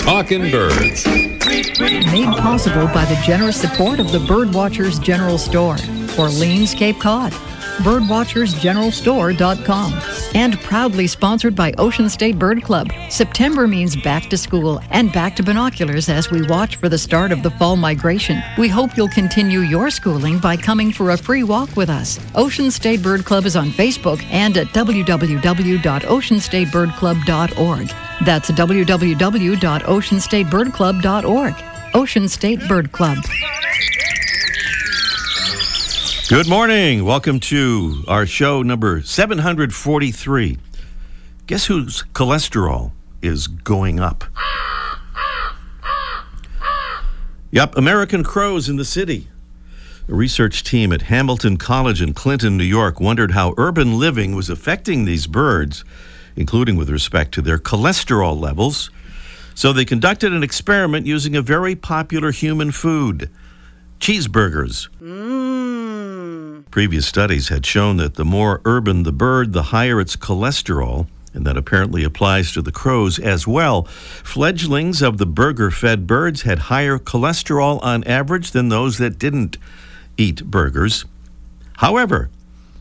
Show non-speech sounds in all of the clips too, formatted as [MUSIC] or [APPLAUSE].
Talking Birds. Made possible by the generous support of the Birdwatchers General Store, Orleans, Cape Cod. birdwatchersgeneralstore.com. And proudly sponsored by Ocean State Bird Club. September means back to school and back to binoculars as we watch for the start of the fall migration. We hope you'll continue your schooling by coming for a free walk with us. Ocean State Bird Club is on Facebook and at www.oceanstatebirdclub.org. That's www.oceanstatebirdclub.org. Ocean State Bird Club. Good morning. Welcome to our show number 743. Guess whose cholesterol is going up? Yep, American crows in the city. A research team at Hamilton College in Clinton, New York, wondered how urban living was affecting these birds, including with respect to their cholesterol levels. So they conducted an experiment using a very popular human food cheeseburgers. Mm. Previous studies had shown that the more urban the bird, the higher its cholesterol, and that apparently applies to the crows as well. Fledglings of the burger fed birds had higher cholesterol on average than those that didn't eat burgers. However,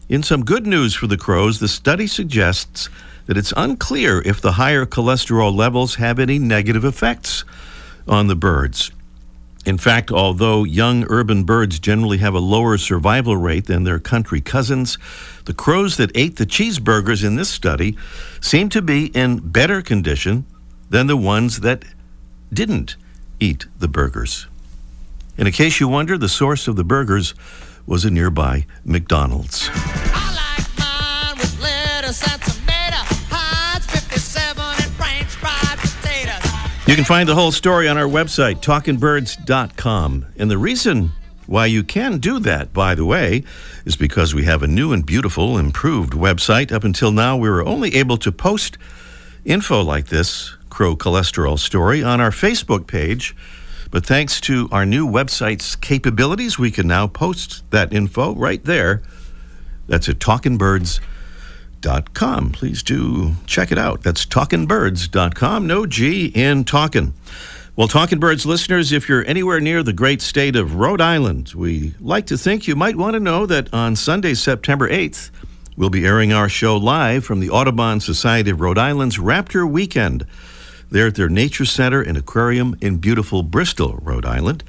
in some good news for the crows, the study suggests that it's unclear if the higher cholesterol levels have any negative effects on the birds. In fact, although young urban birds generally have a lower survival rate than their country cousins, the crows that ate the cheeseburgers in this study seem to be in better condition than the ones that didn't eat the burgers. In case you wonder, the source of the burgers was a nearby McDonald's. You can find the whole story on our website, talkingbirds.com. And the reason why you can do that, by the way, is because we have a new and beautiful, improved website. Up until now, we were only able to post info like this crow cholesterol story on our Facebook page. But thanks to our new website's capabilities, we can now post that info right there. That's at talkingbirds.com. Please do check it out. That's talkingbirds.com. No G in talking. Well, Talking Birds listeners, if you're anywhere near the great state of Rhode Island, we like to think you might want to know that on Sunday, September 8th, we'll be airing our show live from the Audubon Society of Rhode Island's Raptor Weekend. They're at their Nature Center and Aquarium in beautiful Bristol, Rhode Island.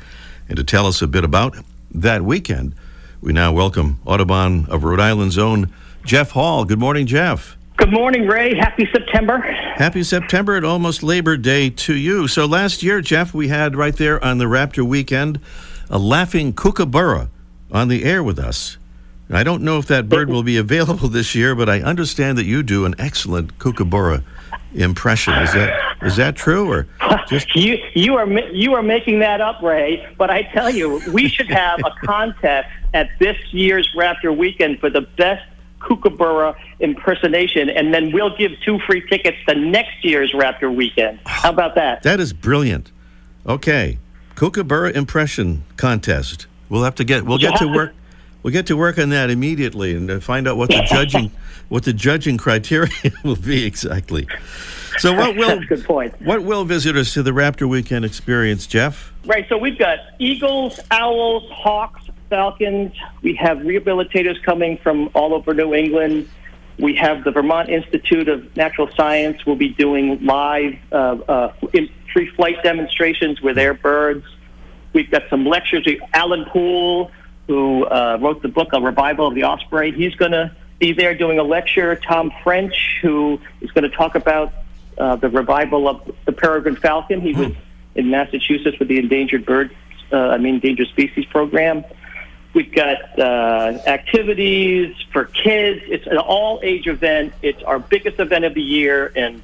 And to tell us a bit about that weekend, we now welcome Audubon of Rhode Island's own Jeff Hall. Good morning, Jeff. Good morning, Ray. Happy September. Happy September and almost Labor Day to you. So last year, Jeff, we had right there on the Raptor weekend a laughing kookaburra on the air with us. And I don't know if that bird will be available this year, but I understand that you do an excellent kookaburra impression. Is that is that true or just [LAUGHS] You you are you are making that up, Ray. But I tell you, we should have a contest at this year's Raptor Weekend for the best kookaburra impersonation, and then we'll give two free tickets to next year's Raptor Weekend. How about that? that is brilliant? Okay, kookaburra impression contest. We'll have to get we'll get to work. We'll get to work on that immediately and uh, find out what the [LAUGHS] judging what the judging criteria [LAUGHS] will be exactly. So [LAUGHS] what will good point. what will visitors to the Raptor Weekend experience, Jeff? Right. So we've got eagles, owls, hawks, falcons. We have rehabilitators coming from all over New England. We have the Vermont Institute of Natural Science. will be doing live uh, uh, free flight demonstrations with their birds. We've got some lectures. Alan Poole, who uh, wrote the book A Revival of the Osprey, he's going to be there doing a lecture. Tom French, who is going to talk about uh, the revival of the peregrine falcon. He was in Massachusetts with the endangered bird, uh, I mean, endangered species program. We've got uh, activities for kids. It's an all age event. It's our biggest event of the year, and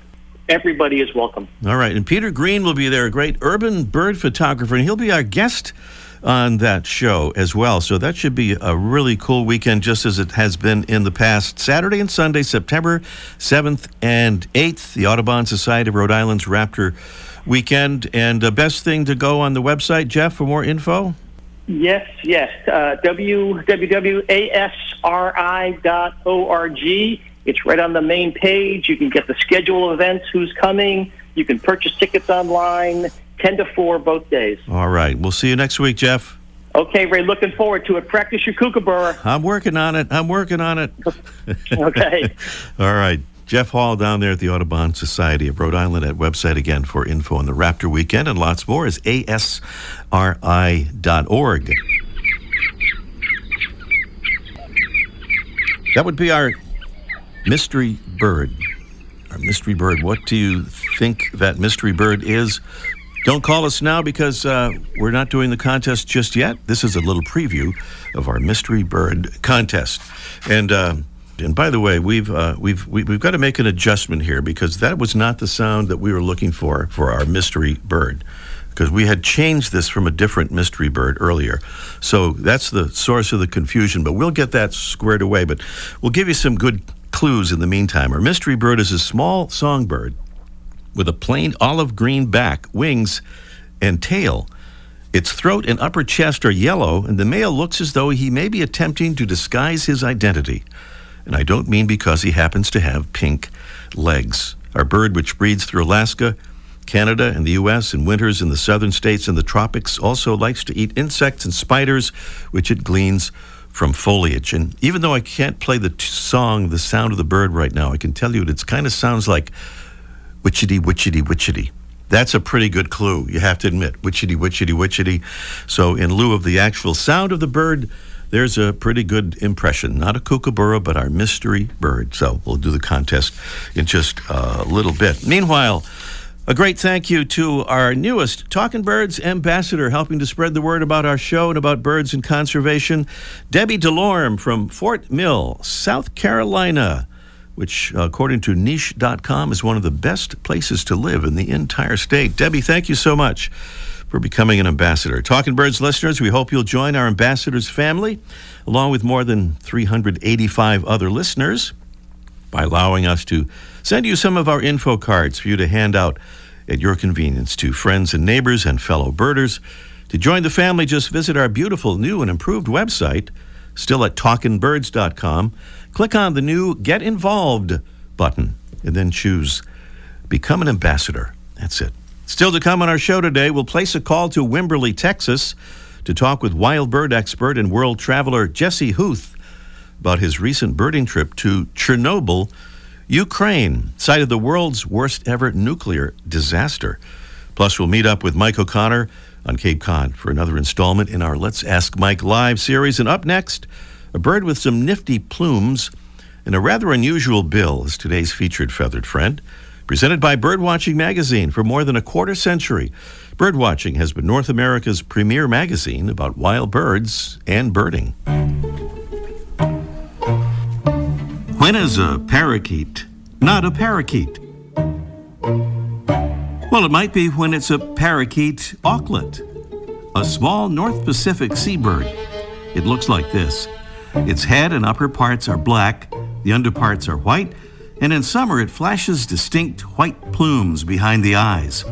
everybody is welcome. All right, and Peter Green will be there, a great urban bird photographer, and he'll be our guest on that show as well. So that should be a really cool weekend, just as it has been in the past. Saturday and Sunday, September 7th and 8th, the Audubon Society of Rhode Island's Raptor Weekend. And the best thing to go on the website, Jeff, for more info? Yes, yes. Uh, www.asri.org. It's right on the main page. You can get the schedule of events, who's coming. You can purchase tickets online, 10 to 4 both days. All right. We'll see you next week, Jeff. Okay, Ray, looking forward to it. Practice your kookaburra. I'm working on it. I'm working on it. [LAUGHS] Okay. [LAUGHS] All right. Jeff Hall down there at the Audubon Society of Rhode Island at website again for info on the Raptor Weekend and lots more is asri.org. That would be our mystery bird. Our mystery bird. What do you think that mystery bird is? Don't call us now because uh, we're not doing the contest just yet. This is a little preview of our mystery bird contest. And uh, and by the way, we've uh, we've we- we've got to make an adjustment here because that was not the sound that we were looking for for our mystery bird. Because we had changed this from a different mystery bird earlier. So that's the source of the confusion, but we'll get that squared away. But we'll give you some good clues in the meantime. Our mystery bird is a small songbird with a plain olive green back, wings, and tail. Its throat and upper chest are yellow, and the male looks as though he may be attempting to disguise his identity. And I don't mean because he happens to have pink legs. Our bird, which breeds through Alaska, Canada, and the U.S., and winters in the southern states and the tropics, also likes to eat insects and spiders, which it gleans from foliage. And even though I can't play the t- song, the sound of the bird right now, I can tell you it kind of sounds like witchity, witchity, witchity. That's a pretty good clue, you have to admit. Witchity, witchity, witchity. So, in lieu of the actual sound of the bird, there's a pretty good impression. Not a kookaburra, but our mystery bird. So, we'll do the contest in just a little bit. Meanwhile, a great thank you to our newest Talking Birds ambassador, helping to spread the word about our show and about birds and conservation, Debbie DeLorme from Fort Mill, South Carolina which, according to niche.com, is one of the best places to live in the entire state. Debbie, thank you so much for becoming an ambassador. Talking Birds listeners, we hope you'll join our ambassadors family, along with more than 385 other listeners, by allowing us to send you some of our info cards for you to hand out at your convenience to friends and neighbors and fellow birders. To join the family, just visit our beautiful new and improved website, still at talkingbirds.com. Click on the new Get Involved button and then choose Become an Ambassador. That's it. Still to come on our show today, we'll place a call to Wimberley, Texas to talk with wild bird expert and world traveler Jesse Huth about his recent birding trip to Chernobyl, Ukraine, site of the world's worst ever nuclear disaster. Plus, we'll meet up with Mike O'Connor on Cape Cod for another installment in our Let's Ask Mike Live series. And up next, a bird with some nifty plumes and a rather unusual bill is today's featured feathered friend. Presented by Birdwatching Magazine for more than a quarter century, Birdwatching has been North America's premier magazine about wild birds and birding. When is a parakeet not a parakeet? Well, it might be when it's a parakeet auklet, a small North Pacific seabird. It looks like this. Its head and upper parts are black, the underparts are white, and in summer it flashes distinct white plumes behind the eyes.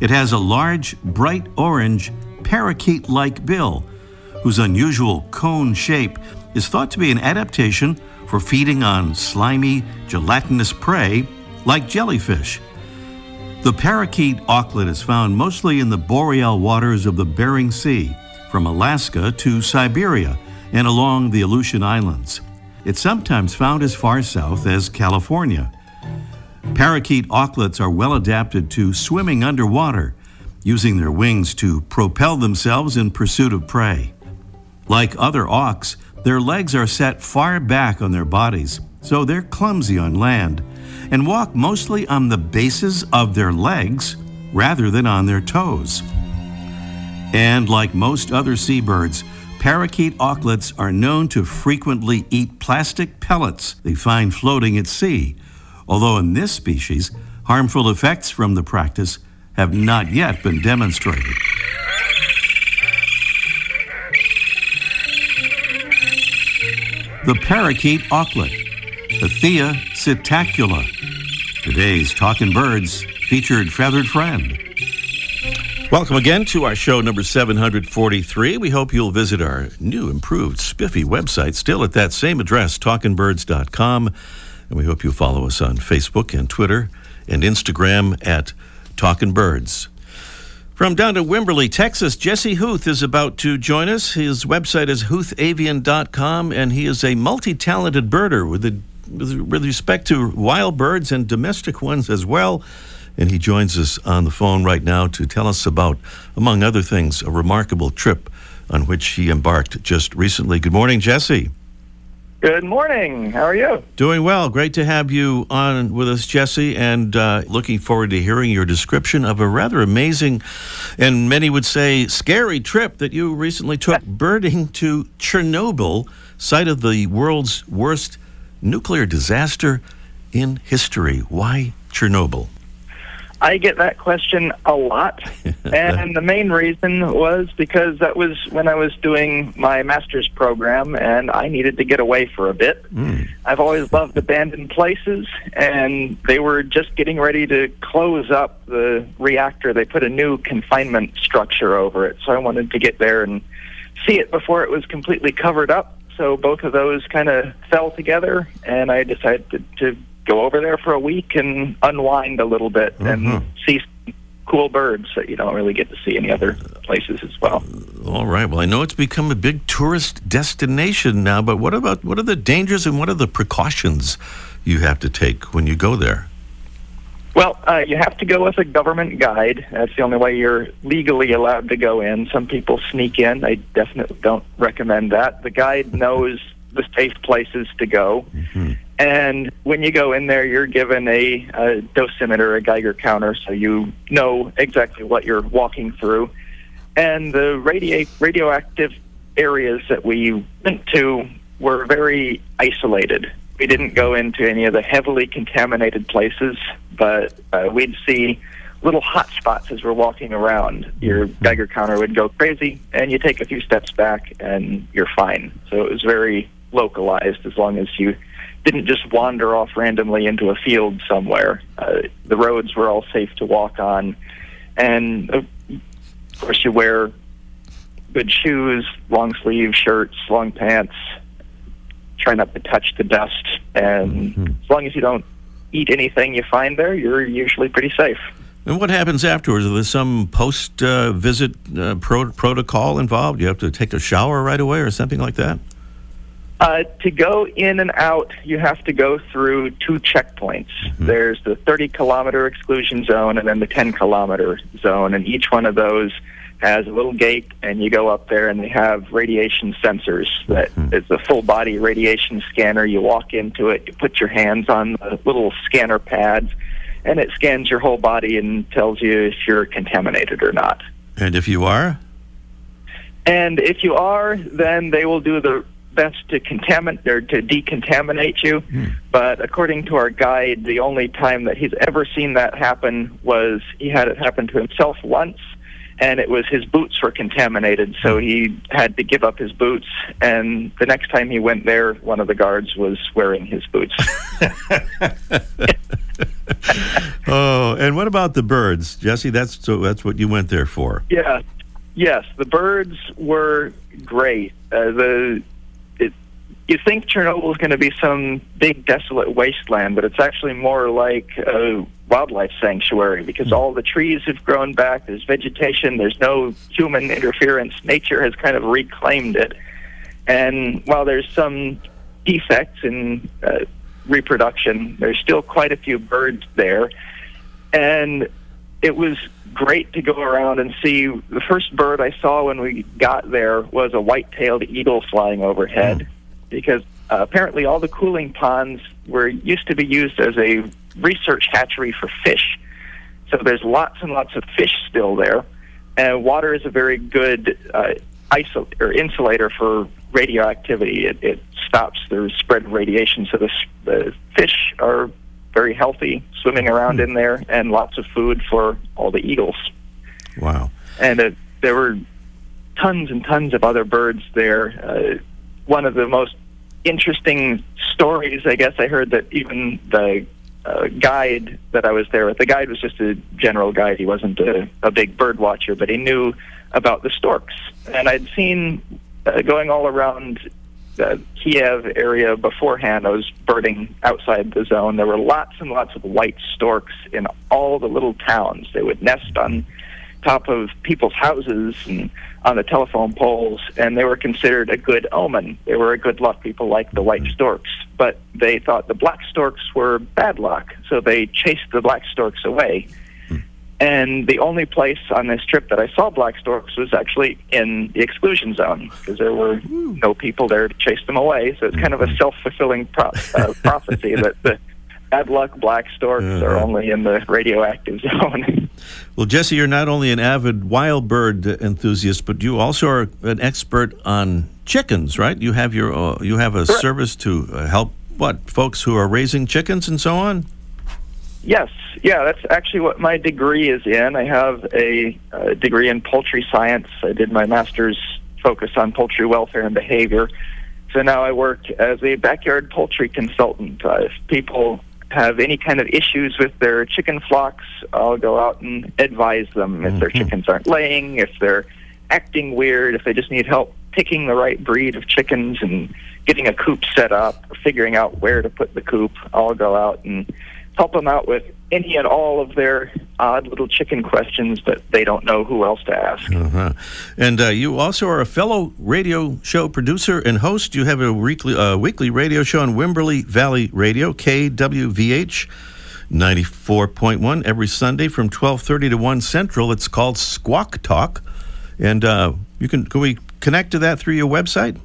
It has a large, bright orange, parakeet like bill, whose unusual cone shape is thought to be an adaptation for feeding on slimy, gelatinous prey like jellyfish. The parakeet auklet is found mostly in the boreal waters of the Bering Sea, from Alaska to Siberia and along the Aleutian Islands. It's sometimes found as far south as California. Parakeet auklets are well adapted to swimming underwater, using their wings to propel themselves in pursuit of prey. Like other auks, their legs are set far back on their bodies, so they're clumsy on land and walk mostly on the bases of their legs rather than on their toes. And like most other seabirds, parakeet auklets are known to frequently eat plastic pellets they find floating at sea, although in this species, harmful effects from the practice have not yet been demonstrated. The parakeet auklet, Aethia psittacula. Today's Talking Birds featured feathered friend. Welcome again to our show number 743. We hope you'll visit our new, improved, spiffy website, still at that same address, talkingbirds.com. And we hope you follow us on Facebook and Twitter and Instagram at talking birds. From down to Wimberley, Texas, Jesse Huth is about to join us. His website is huthavian.com, and he is a multi talented birder with, a, with respect to wild birds and domestic ones as well. And he joins us on the phone right now to tell us about, among other things, a remarkable trip on which he embarked just recently. Good morning, Jesse. Good morning. How are you? Doing well. Great to have you on with us, Jesse, and uh, looking forward to hearing your description of a rather amazing and many would say scary trip that you recently took [LAUGHS] birding to Chernobyl, site of the world's worst nuclear disaster in history. Why Chernobyl? I get that question a lot. [LAUGHS] and the main reason was because that was when I was doing my master's program and I needed to get away for a bit. Mm. I've always loved abandoned places, and they were just getting ready to close up the reactor. They put a new confinement structure over it. So I wanted to get there and see it before it was completely covered up. So both of those kind of fell together, and I decided to, to go over there for a week and unwind a little bit Mhm. and see some cool birds that you don't really get to see any other places as well. All right. Well, I know it's become a big tourist destination now, but what about what are the dangers and what are the precautions you have to take when you go there? Well, uh, you have to go with a government guide. That's the only way you're legally allowed to go in. Some people sneak in. I definitely don't recommend that. The guide [LAUGHS] knows the safe places to go. And when you go in there, you're given a, a dosimeter, a Geiger counter, so you know exactly what you're walking through. And the radia- radioactive areas that we went to were very isolated. We didn't go into any of the heavily contaminated places, but uh, we'd see little hot spots as we're walking around. Your Geiger counter would go crazy, and you take a few steps back, and you're fine. So it was very localized as long as you didn't just wander off randomly into a field somewhere. Uh, the roads were all safe to walk on, and uh, of course, you wear good shoes, long sleeve shirts, long pants. Try not to touch the dust, and Mhm. as long as you don't eat anything you find there, you're usually pretty safe. And what happens afterwards? Is there some post uh, visit uh, pro- protocol involved? You have to take a shower right away or something like that? Uh, to go in and out, you have to go through two checkpoints. There's the 30 kilometer exclusion zone and then the 10 kilometer zone, and each one of those has a little gate, and you go up there, and they have radiation sensors. That it's a full body radiation scanner. You walk into it, you put your hands on the little scanner pads, and it scans your whole body and tells you if you're contaminated or not. And if you are? And if you are, then they will do the best to contaminate or to decontaminate you. But according to our guide, the only time that he's ever seen that happen was he had it happen to himself once, and it was his boots were contaminated, so he had to give up his boots. And the next time he went there, one of the guards was wearing his boots. [LAUGHS] [LAUGHS] Oh, and what about the birds, Jesse? That's so that's what you went there for. Yes, yes. The birds were great. Uh, the you think Chernobyl is going to be some big desolate wasteland, but it's actually more like a wildlife sanctuary because all the trees have grown back. There's vegetation. There's no human interference. Nature has kind of reclaimed it. And while there's some defects in uh, reproduction, there's still quite a few birds there. And it was great to go around and see. The first bird I saw when we got there was a white-tailed eagle flying overhead, because uh, apparently all the cooling ponds were used to be used as a research hatchery for fish. So there's lots and lots of fish still there, and water is a very good uh, isol- or insulator for radioactivity. It, it stops the spread of radiation, so the, the fish are very healthy, swimming around in there, and lots of food for all the eagles. Wow. And uh, there were tons and tons of other birds there. Uh, one of the most interesting stories, I guess, I heard that even the uh, guide that I was there with, the guide was just a general guide. He wasn't a, a big bird watcher, but he knew about the storks. And I'd seen uh, going all around the Kiev area beforehand. I was birding outside the zone. There were lots and lots of white storks in all the little towns. They would nest on top of people's houses and on the telephone poles, and they were considered a good omen. They were a good luck. People liked the white storks, but they thought the black storks were bad luck, so they chased the black storks away. And the only place on this trip that I saw black storks was actually in the exclusion zone because there were no people there to chase them away. So it's kind of a self fulfilling pro- uh, prophecy [LAUGHS] that the bad luck black storks are Uh-huh. only in the radioactive [LAUGHS] zone. Well, Jesse, you're not only an avid wild bird enthusiast, but you also are an expert on chickens, right? You have your uh, you have a Correct. service to uh, help what folks who are raising chickens and so on. Yes, yeah, that's actually what my degree is in. I have a, uh degree in poultry science. I did my master's focus on poultry welfare and behavior. So now I work as a backyard poultry consultant. Uh, if people have any kind of issues with their chicken flocks, I'll go out and advise them if their mm-hmm. chickens aren't laying, if they're acting weird, if they just need help picking the right breed of chickens and getting a coop set up, figuring out where to put the coop. I'll go out and help them out with and all of their odd little chicken questions that they don't know who else to ask. Uh-huh. And uh, you also are a fellow radio show producer and host. You have a weekly uh, weekly radio show on Wimberley Valley Radio, KWVH. 94.1 every Sunday from 12:30 to 1 Central. It's called Squawk Talk. And uh, you can can we connect to that through your website?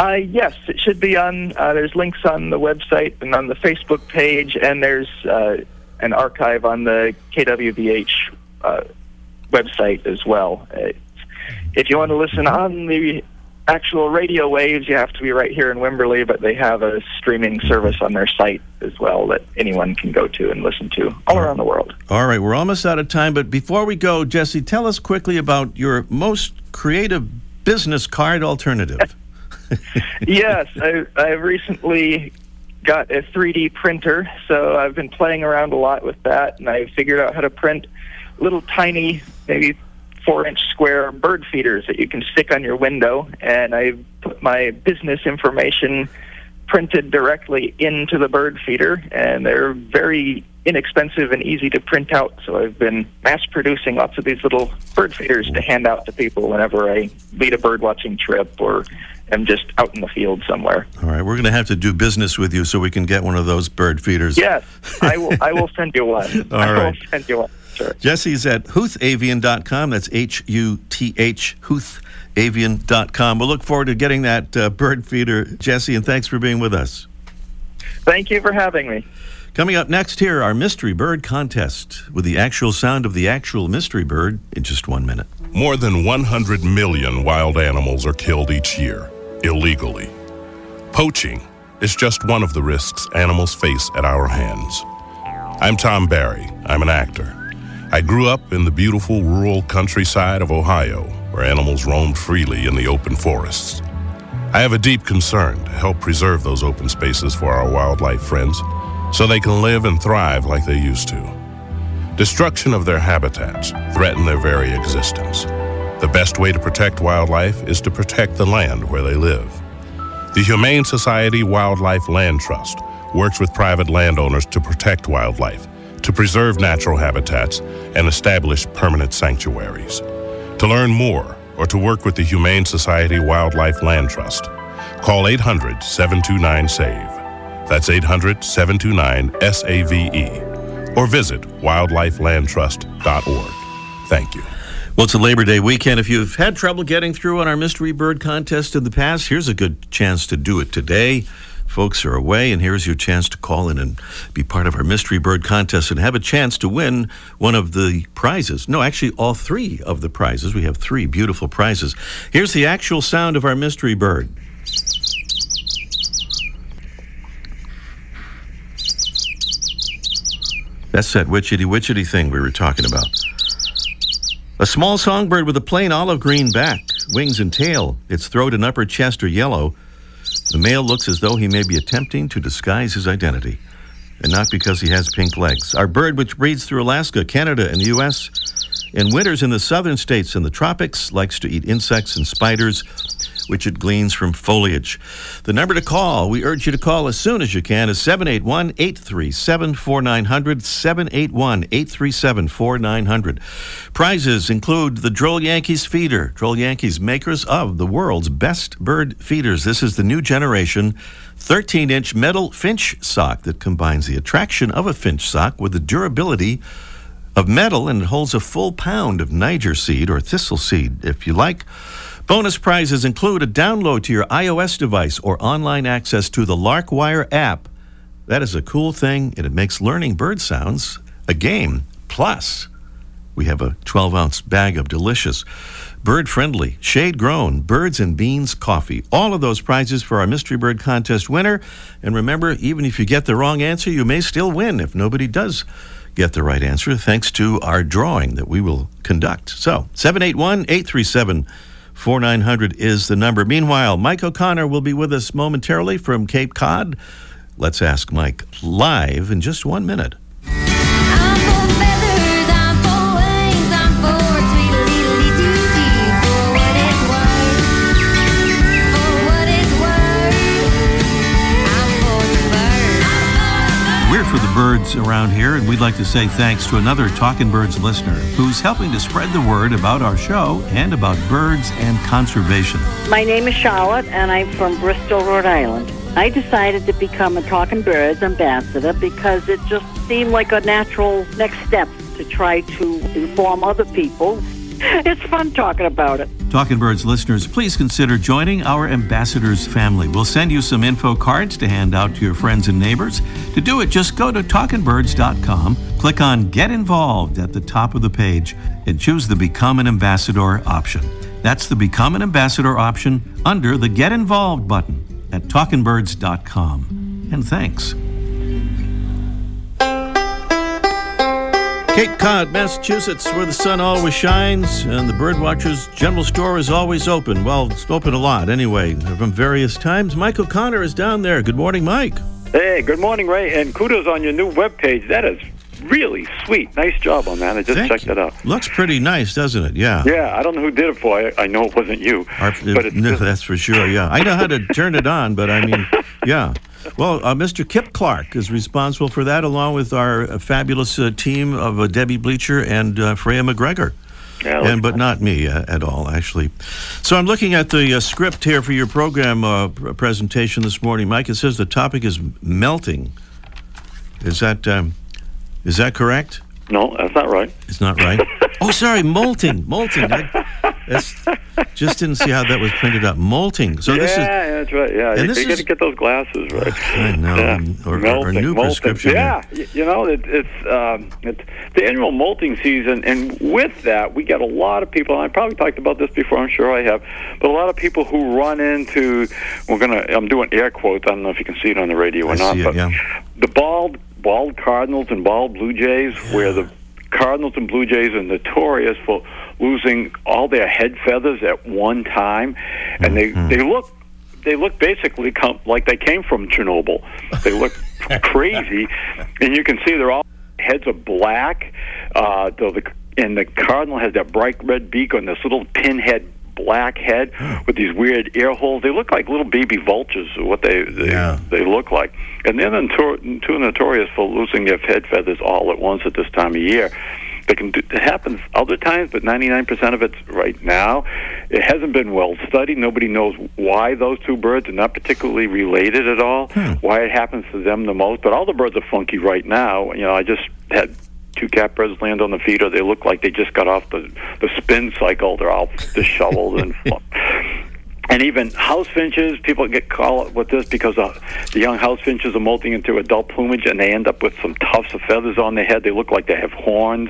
Uh, yes, it should be on. Uh, there's links on the website and on the Facebook page, and there's uh, an archive on the KWVH uh, website as well. Uh, if you want to listen on the actual radio waves, you have to be right here in Wimberley, but they have a streaming service on their site as well that anyone can go to and listen to all around the world. All right, we're almost out of time, but before we go, Jesse, tell us quickly about your most creative business card alternative. [LAUGHS] [LAUGHS] yes, I, I recently got a 3D printer, so I've been playing around a lot with that, and I figured out how to print little tiny, maybe four inch square bird feeders that you can stick on your window, and I put my business information printed directly into the bird feeder, and they're very inexpensive and easy to print out. So I've been mass producing lots of these little bird feeders to hand out to people whenever I lead a bird watching trip or am just out in the field somewhere. All right, we're going to have to do business with you so we can get one of those bird feeders. Yes, I will. I will send you one. [LAUGHS] All I right. will send you one. Sure. Jesse's at huthavian.com. That's H U T H, huthavian.com. We'll look forward to getting that uh, bird feeder, Jesse, and thanks for being with us. Thank you for having me. Coming up next here, our mystery bird contest with the actual sound of the actual mystery bird in just one minute. More than 100 million wild animals are killed each year, illegally. Poaching is just one of the risks animals face at our hands. I'm Tom Barry. I'm an actor. I grew up in the beautiful rural countryside of Ohio, where animals roamed freely in the open forests. I have a deep concern to help preserve those open spaces for our wildlife friends so they can live and thrive like they used to. Destruction of their habitats threaten their very existence. The best way to protect wildlife is to protect the land where they live. The Humane Society Wildlife Land Trust works with private landowners to protect wildlife, to preserve natural habitats, and establish permanent sanctuaries. To learn more or to work with the Humane Society Wildlife Land Trust, call 800 729 SAVE. That's 800 729 SAVE. Or visit wildlifelandtrust.org. Thank you. Well, it's a Labor Day weekend. If you've had trouble getting through on our mystery bird contest in the past, here's a good chance to do it today. Folks are away, and here's your chance to call in and be part of our mystery bird contest and have a chance to win one of the prizes. No, actually, all three of the prizes. We have three beautiful prizes. Here's the actual sound of our mystery bird. That's that witchetty witchetty thing we were talking about. A small songbird with a plain olive green back, wings and tail. Its throat and upper chest are yellow. The male looks as though he may be attempting to disguise his identity, and not because he has pink legs. Our bird, which breeds through Alaska, Canada, and the U.S., and winters in the southern states and the tropics, likes to eat insects and spiders, which it gleans from foliage. The number to call, we urge you to call as soon as you can, is 781 837 4900. 781 837 4900. Prizes include the Droll Yankees feeder. Droll Yankees, makers of the world's best bird feeders. This is the new generation 13 inch metal finch sock that combines the attraction of a finch sock with the durability of metal and it holds a full pound of Niger seed or thistle seed if you like. Bonus prizes include a download to your iOS device or online access to the Larkwire app. That is a cool thing, and it makes learning bird sounds a game. Plus, we have a 12 ounce bag of delicious, bird friendly, shade grown birds and beans coffee. All of those prizes for our Mystery Bird Contest winner. And remember, even if you get the wrong answer, you may still win if nobody does get the right answer, thanks to our drawing that we will conduct. So, 781 837 4900 is the number. Meanwhile, Mike O'Connor will be with us momentarily from Cape Cod. Let's ask Mike live in just one minute. For the birds around here, and we'd like to say thanks to another Talking Birds listener who's helping to spread the word about our show and about birds and conservation. My name is Charlotte, and I'm from Bristol, Rhode Island. I decided to become a Talking Birds ambassador because it just seemed like a natural next step to try to inform other people. It's fun talking about it. Talking Birds listeners, please consider joining our ambassadors family. We'll send you some info cards to hand out to your friends and neighbors. To do it, just go to talkingbirds.com, click on Get Involved at the top of the page, and choose the Become an Ambassador option. That's the Become an Ambassador option under the Get Involved button at talkingbirds.com. And thanks. Cape Cod, Massachusetts, where the sun always shines and the Birdwatchers General Store is always open. Well, it's open a lot anyway, from various times. Mike O'Connor is down there. Good morning, Mike. Hey, good morning, Ray, and kudos on your new webpage. That is really sweet. Nice job on that. I just Thank checked you. it out. Looks pretty nice, doesn't it? Yeah. Yeah, I don't know who did it for you. I know it wasn't you, Our- but it's [LAUGHS] no, that's for sure. Yeah, I know how to turn it on, but I mean, yeah. Well, uh, Mr. Kip Clark is responsible for that, along with our fabulous uh, team of uh, Debbie Bleacher and uh, Freya McGregor. Yeah, and but not me uh, at all, actually. So I'm looking at the uh, script here for your program uh, pr- presentation this morning, Mike. It says the topic is melting. Is that um, is that correct? No, that's not right. It's not right. [LAUGHS] oh, sorry, molting, molting. I, just didn't see how that was printed up. Molting. So yeah, this is. yeah, that's right. Yeah, and you, this you got to get those glasses right. [SIGHS] I know, Yeah. or- or- new molting. prescription Yeah, you know, it, it's um, it's the annual molting season, and with that, we get a lot of people. And I probably talked about this before. I'm sure I have, but a lot of people who run into. We're gonna. I'm doing air quotes. I don't know if you can see it on the radio or I not, see it, but yeah. the bald bald cardinals and bald blue jays, where the Cardinals and Blue Jays are notorious for losing all their head feathers at one time, and they Mm-hmm. they look they look basically com- like they came from Chernobyl. They look [LAUGHS] crazy, and you can see they're all heads are black. Uh, the, the and the cardinal has that bright red beak on this little pinhead black head with these weird ear holes. They look like little baby vultures. What they they, Yeah. they look like, and they're notor- too notorious for losing their head feathers all at once at this time of year. They can do, it happens other times, but 99% of it's right now. It hasn't been well studied. Nobody knows why those two birds are not particularly related at all. Hmm. Why it happens to them the most. But all the birds are funky right now. You know, I just had two catbirds land on the feeder. They look like they just got off the the spin cycle. They're all disheveled and. [LAUGHS] And even house finches, people get caught with this because uh, the young house finches are molting into adult plumage, and they end up with some tufts of feathers on their head. They look like they have horns.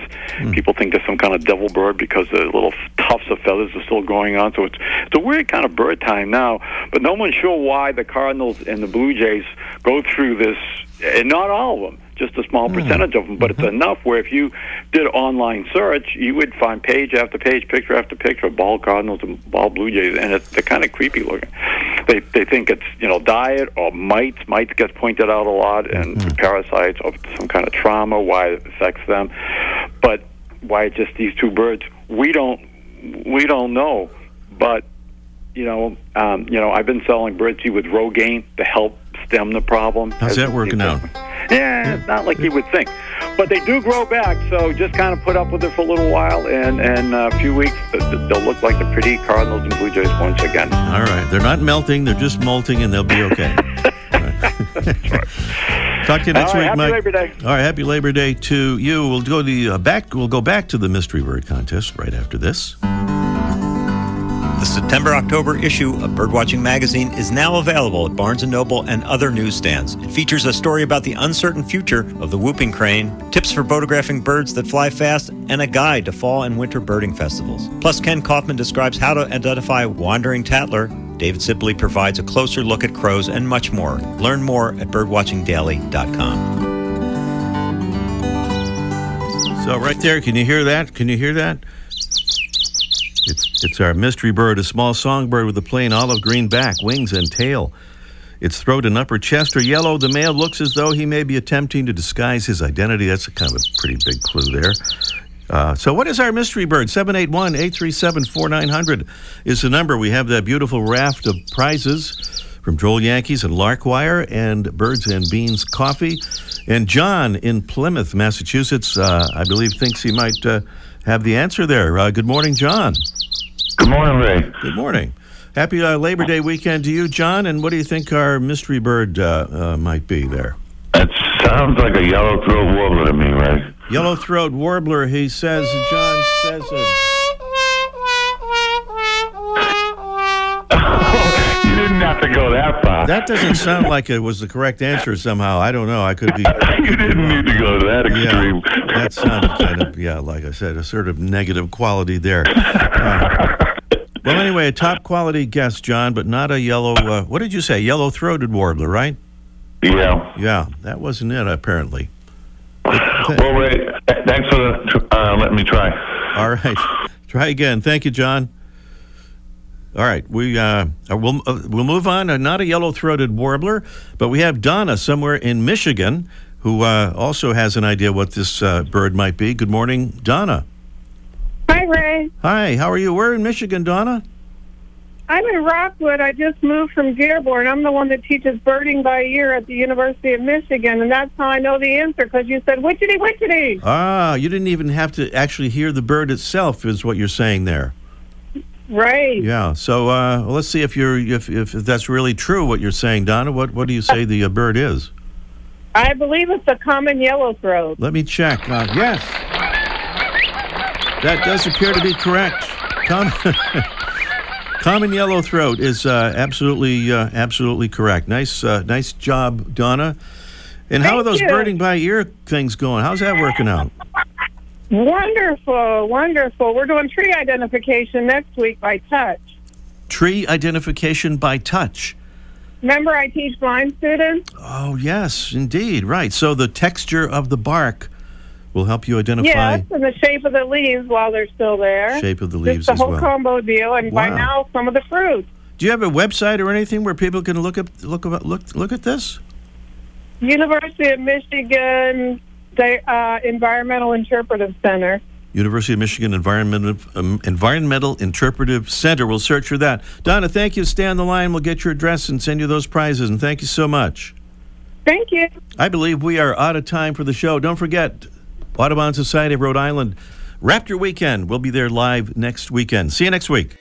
People think they're some kind of devil bird because the little tufts of feathers are still going on. So it's it's a weird kind of bird time now. But no one's sure why the Cardinals and the Blue Jays go through this, and not all of them just a small hmm. percentage of them, but it's mm-hmm. enough where if you did online search, you would find page after page, picture after picture of bald cardinals and bald blue jays, and it's, they're kind of creepy looking. They they think it's you know diet or mites. Mites gets pointed out a lot, and mm-hmm. parasites or some kind of trauma, why it affects them, but. why just these two birds. We don't we don't know, but you know, um, you know, I've been selling birdseed with Rogaine to help stem the problem. How's that working out? Yeah, it's not like you would think, but they do grow back. So just kind of put up with it for a little while, and and uh, a few weeks th- th- they'll look like the pretty Cardinals and Blue Jays once again. All right. They're not melting, they're just molting, and they'll be okay. [LAUGHS] Right. [LAUGHS] Talk to you next right, week, happy Mike. Labor Day. All right, happy Labor Day to you. We'll go the uh, back. We'll go back to the mystery bird contest right after this. The September October issue of Birdwatching Magazine is now available at Barnes & Noble and other newsstands. It features a story about the uncertain future of the whooping crane, tips for photographing birds that fly fast, and a guide to fall and winter birding festivals. Plus, Kenn Kaufman describes how to identify wandering tattler. David Sibley provides a closer look at crows and much more. Learn more at birdwatchingdaily.com. So right there, can you hear that? Can you hear that? It's, it's our mystery bird, a small songbird with a plain olive green back, wings, and tail. Its throat and upper chest are yellow. The male looks as though he may be attempting to disguise his identity. That's a kind of a pretty big clue there. Uh, so, what is our mystery bird? 781 837 4900 is the number. We have that beautiful raft of prizes from Droll Yankees and Larkwire and Birds and Beans Coffee. And John in Plymouth, Massachusetts, uh, I believe, thinks he might uh, have the answer there. Uh, good morning, John. Good morning, Ray. Good morning. Happy uh, Labor Day weekend to you, John. And what do you think our mystery bird uh, uh, might be there? It sounds like a yellow throat warbler to me, Ray. Yellow throat warbler, he says, John says. You [LAUGHS] [LAUGHS] didn't have to go that far. that doesn't sound like it was the correct answer somehow. I don't know. I could be. [LAUGHS] you didn't need to go to that extreme. Yeah, that sounded kind of, yeah, like I said, a sort of negative quality there. Uh, [LAUGHS] well, anyway, a top quality guess, John, but not a yellow, uh, what did you say? Yellow throated warbler, right? Yeah. Yeah, that wasn't it, apparently. Well, th- thanks for the, uh, letting me try. All right. Try again. Thank you, John. All right, we uh, we'll uh, we'll move on. Uh, not a yellow-throated warbler, but we have Donna somewhere in Michigan who uh, also has an idea what this uh, bird might be. Good morning, Donna. Hi, Ray. Hi, how are you? Where in Michigan, Donna? I'm in Rockwood. I just moved from Dearborn. I'm the one that teaches birding by ear at the University of Michigan, and that's how I know the answer because you said witchity witchity. Ah, you didn't even have to actually hear the bird itself, is what you're saying there. Right. Yeah. So uh, well, let's see if you're if, if that's really true what you're saying, Donna. What what do you say the uh, bird is? I believe it's a common yellow throat. Let me check. Uh, yes, that does appear to be correct. Com- [LAUGHS] Common yellow throat is uh, absolutely uh, absolutely correct. Nice uh, nice job, Donna. And how are those you. birding by ear things going? How's that working out? Wonderful, wonderful. We're doing tree identification next week by touch. Tree identification by touch. Remember, I teach blind students. Oh yes, indeed. Right. So the texture of the bark will help you identify Yes, and the shape of the leaves while they're still there. shape of the leaves Just the as whole well. combo deal, and by now some of the fruit. Do you have a website or anything where people can look up look about look look at this? University of Michigan Di- uh, Environmental Interpretive Center. University of Michigan Environmental um, Environmental Interpretive Center. We'll search for that. Donna, thank you. Stay on the line. We'll get your address and send you those prizes. And thank you so much. Thank you. I believe we are out of time for the show. Don't forget, Audubon Society of Rhode Island, Raptor Weekend. We'll be there live next weekend. See you next week.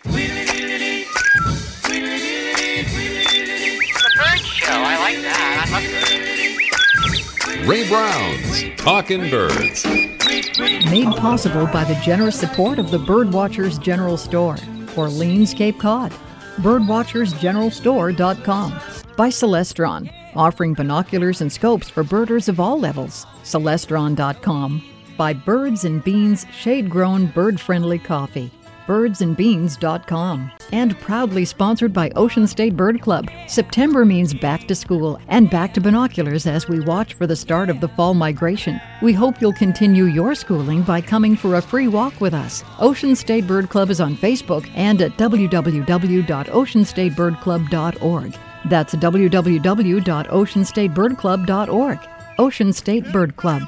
Ray Brown's Talking Birds. Made possible by the generous support of the Birdwatchers General Store, Orleans, Cape Cod. Birdwatchersgeneralstore.com. By Celestron, offering binoculars and scopes for birders of all levels. Celestron.com. By Birds and Beans Shade Grown Bird Friendly Coffee. Birdsandbeans.com. And proudly sponsored by Ocean State Bird Club. September means back to school and back to binoculars as we watch for the start of the fall migration. We hope you'll continue your schooling by coming for a free walk with us. Ocean State Bird Club is on Facebook and at www.oceanstatebirdclub.org. That's www.oceanstatebirdclub.org. Ocean State Bird Club.